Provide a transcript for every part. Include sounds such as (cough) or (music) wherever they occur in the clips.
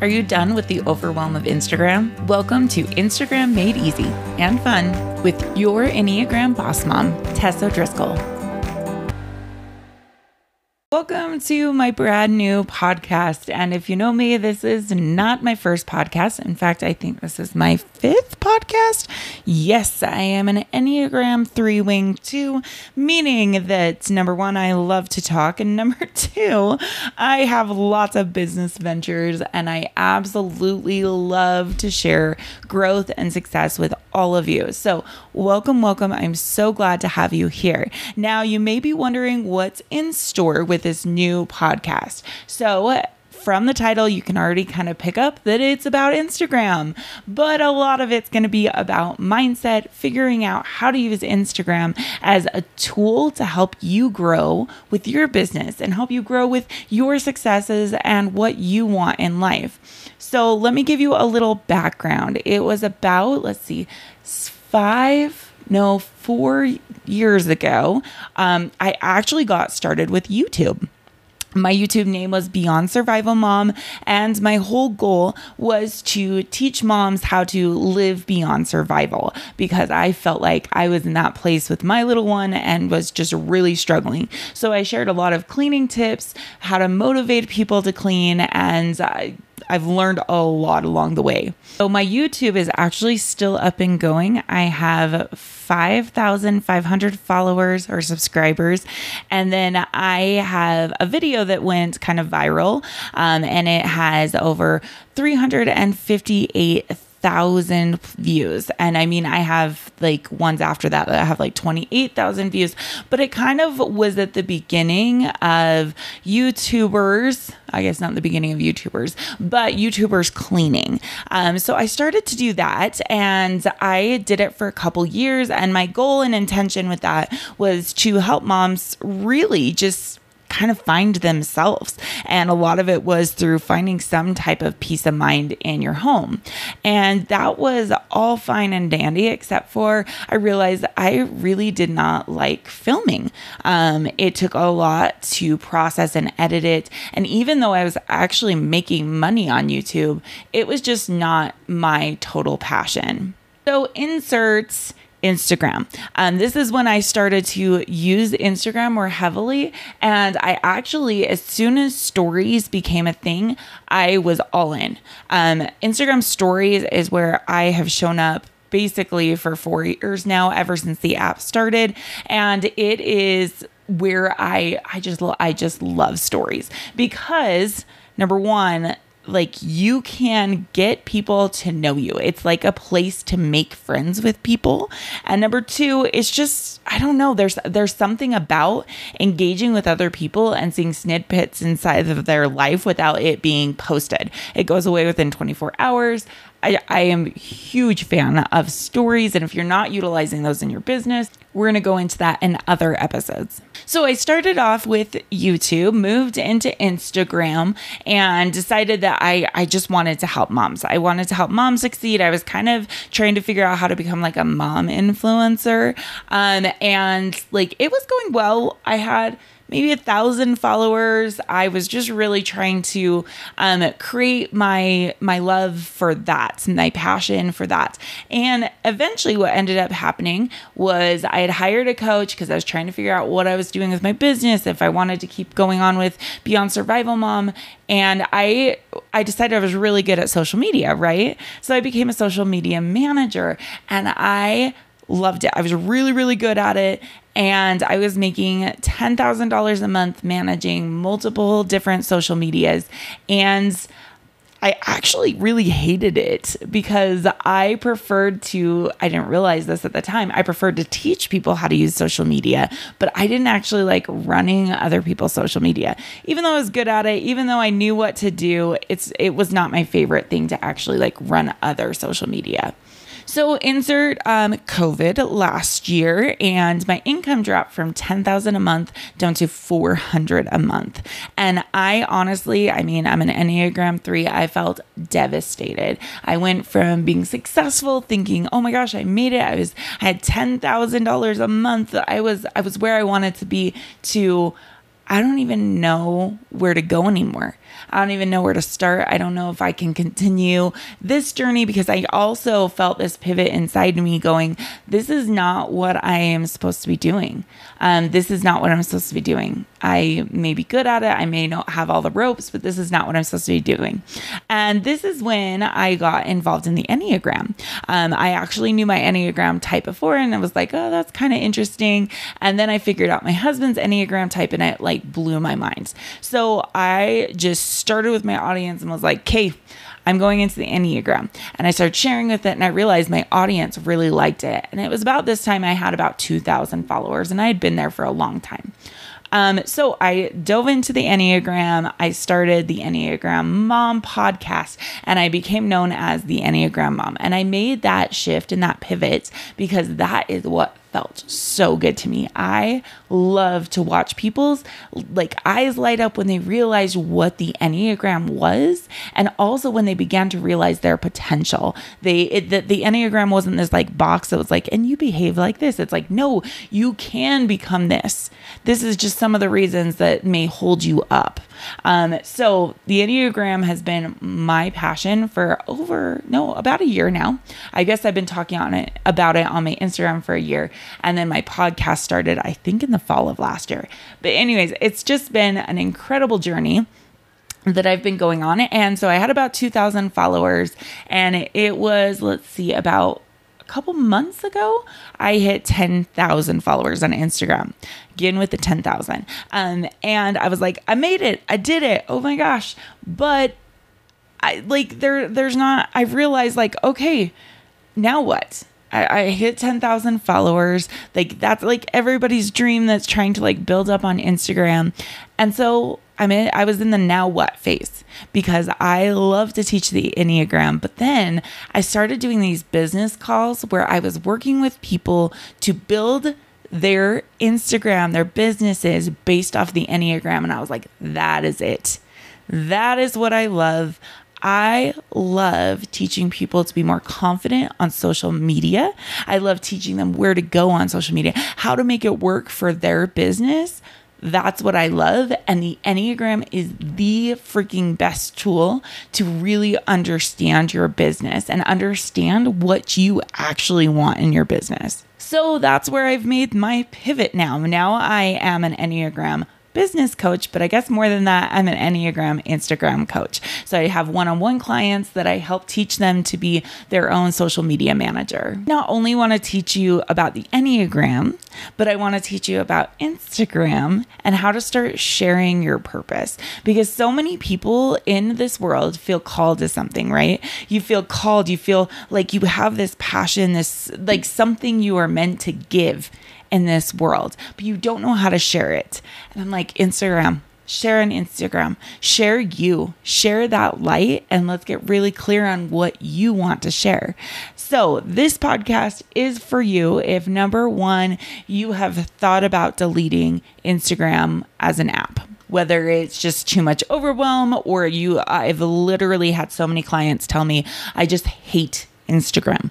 Are you done with the overwhelm of Instagram? Welcome to Instagram Made Easy and Fun with your Enneagram boss mom, Tessa O'Driscoll. Welcome to my brand new podcast. And if you know me, this is not my first podcast. In fact, I think this is my fifth podcast. Yes, I am an Enneagram 3 Wing 2, meaning that number one, I love to talk. And (laughs) number two, I have lots of business ventures and I absolutely love to share growth and success with all of you. So, welcome, welcome. I'm so glad to have you here. Now, you may be wondering what's in store with this new podcast. So, from the title, you can already kind of pick up that it's about Instagram, but a lot of it's going to be about mindset, figuring out how to use Instagram as a tool to help you grow with your business and help you grow with your successes and what you want in life. So, let me give you a little background. It was about, let's see, five no, four years ago, um, I actually got started with YouTube. My YouTube name was Beyond Survival Mom, and my whole goal was to teach moms how to live beyond survival because I felt like I was in that place with my little one and was just really struggling. So I shared a lot of cleaning tips, how to motivate people to clean, and I I've learned a lot along the way. So my YouTube is actually still up and going. I have 5,500 followers or subscribers. And then I have a video that went kind of viral um, and it has over 358 thousand views. And I mean, I have like ones after that that have like 28,000 views, but it kind of was at the beginning of YouTubers. I guess not the beginning of YouTubers, but YouTubers cleaning. Um, so I started to do that and I did it for a couple years. And my goal and intention with that was to help moms really just kind of find themselves. And a lot of it was through finding some type of peace of mind in your home. And that was all fine and dandy, except for I realized I really did not like filming. Um, it took a lot to process and edit it. And even though I was actually making money on YouTube, it was just not my total passion. So, inserts Instagram. Um, this is when I started to use Instagram more heavily. And I actually, as soon as stories became a thing, I was all in. Um, Instagram stories is where I have shown up basically for four years now, ever since the app started. And it is where I I just I just love stories because number one like you can get people to know you. It's like a place to make friends with people. And number 2, it's just I don't know, there's there's something about engaging with other people and seeing snippets inside of their life without it being posted. It goes away within 24 hours. I, I am a huge fan of stories. And if you're not utilizing those in your business, we're going to go into that in other episodes. So I started off with YouTube, moved into Instagram, and decided that I, I just wanted to help moms. I wanted to help moms succeed. I was kind of trying to figure out how to become like a mom influencer. Um, and like it was going well. I had maybe a thousand followers. I was just really trying to um, create my my love for that, my passion for that. And eventually, what ended up happening was I had hired a coach because I was trying to figure out what I was doing with my business, if I wanted to keep going on with Beyond Survival Mom. And I I decided I was really good at social media, right? So I became a social media manager, and I loved it. I was really, really good at it and I was making $10,000 a month managing multiple different social medias. And I actually really hated it because I preferred to, I didn't realize this at the time, I preferred to teach people how to use social media, but I didn't actually like running other people's social media. Even though I was good at it, even though I knew what to do, it's it was not my favorite thing to actually like run other social media. So insert um, COVID last year, and my income dropped from ten thousand a month down to four hundred a month. And I honestly, I mean, I'm an Enneagram three. I felt devastated. I went from being successful, thinking, "Oh my gosh, I made it. I was, I had ten thousand dollars a month. I was, I was where I wanted to be." To I don't even know where to go anymore. I don't even know where to start. I don't know if I can continue this journey because I also felt this pivot inside me going, this is not what I am supposed to be doing. Um, this is not what I'm supposed to be doing. I may be good at it. I may not have all the ropes, but this is not what I'm supposed to be doing. And this is when I got involved in the Enneagram. Um, I actually knew my Enneagram type before and I was like, oh, that's kind of interesting. And then I figured out my husband's Enneagram type and it like blew my mind. So I just started with my audience and was like, okay, I'm going into the Enneagram. And I started sharing with it, and I realized my audience really liked it. And it was about this time I had about 2,000 followers, and I had been there for a long time. Um, so I dove into the Enneagram. I started the Enneagram Mom podcast and I became known as the Enneagram Mom. And I made that shift and that pivot because that is what felt so good to me. I love to watch people's like eyes light up when they realized what the Enneagram was and also when they began to realize their potential. They it, the, the Enneagram wasn't this like box that was like and you behave like this. It's like no, you can become this. This is just some of the reasons that may hold you up. Um, so the Enneagram has been my passion for over no about a year now. I guess I've been talking on it about it on my Instagram for a year, and then my podcast started, I think, in the fall of last year. But, anyways, it's just been an incredible journey that I've been going on. And so I had about 2,000 followers, and it was, let's see, about a couple months ago, I hit 10,000 followers on Instagram. Again with the 10,000. Um, and I was like, I made it. I did it. Oh my gosh. But I like there there's not I realized like, okay, now what? I, I hit 10,000 followers. Like that's like everybody's dream that's trying to like build up on Instagram. And so I mean, I was in the now what phase because I love to teach the Enneagram. But then I started doing these business calls where I was working with people to build their Instagram, their businesses based off the Enneagram. And I was like, that is it. That is what I love. I love teaching people to be more confident on social media. I love teaching them where to go on social media, how to make it work for their business. That's what I love. And the Enneagram is the freaking best tool to really understand your business and understand what you actually want in your business. So that's where I've made my pivot now. Now I am an Enneagram business coach, but I guess more than that, I'm an Enneagram Instagram coach. So I have one on one clients that I help teach them to be their own social media manager. Not only want to teach you about the Enneagram, but I want to teach you about Instagram and how to start sharing your purpose because so many people in this world feel called to something, right? You feel called, you feel like you have this passion, this like something you are meant to give in this world, but you don't know how to share it. And I'm like, Instagram, share on Instagram, share you, share that light, and let's get really clear on what you want to share. So, this podcast is for you if number one, you have thought about deleting Instagram as an app. Whether it's just too much overwhelm or you, I've literally had so many clients tell me, I just hate Instagram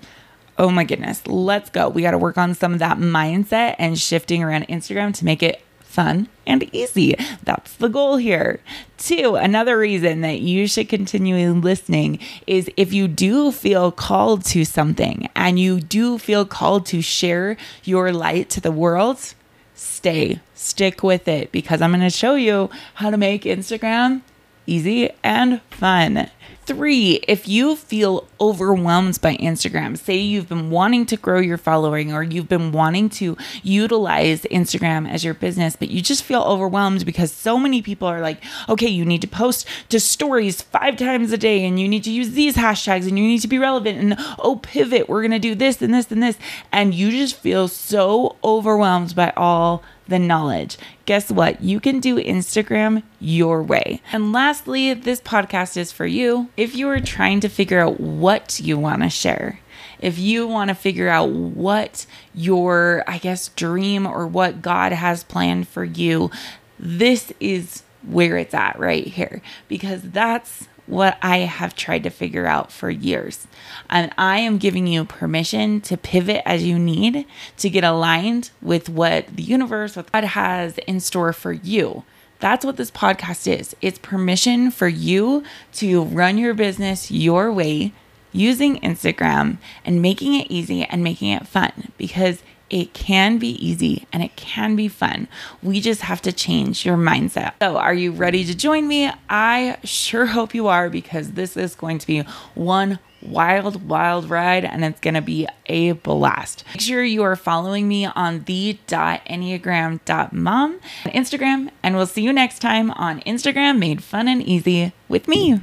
oh my goodness, let's go. We got to work on some of that mindset and shifting around Instagram to make it fun and easy. That's the goal here. Two, another reason that you should continue listening is if you do feel called to something and you do feel called to share your light to the world, stay, stick with it because I'm going to show you how to make Instagram easy and fun. Three, if you feel overwhelmed by Instagram, say you've been wanting to grow your following or you've been wanting to utilize Instagram as your business, but you just feel overwhelmed because so many people are like, okay, you need to post to stories five times a day and you need to use these hashtags and you need to be relevant and oh, pivot, we're going to do this and this and this. And you just feel so overwhelmed by all the knowledge. Guess what? You can do Instagram your way. And lastly, this podcast is for you if you are trying to figure out what you want to share. If you want to figure out what your, I guess, dream or what God has planned for you, this is where it's at right here because that's what I have tried to figure out for years. And I am giving you permission to pivot as you need to get aligned with what the universe, what God has in store for you. That's what this podcast is. It's permission for you to run your business your way using Instagram and making it easy and making it fun because it can be easy and it can be fun. We just have to change your mindset. So, are you ready to join me? I sure hope you are because this is going to be one wild, wild ride and it's going to be a blast. Make sure you are following me on the.enneagram.mom on Instagram, and we'll see you next time on Instagram Made Fun and Easy with me.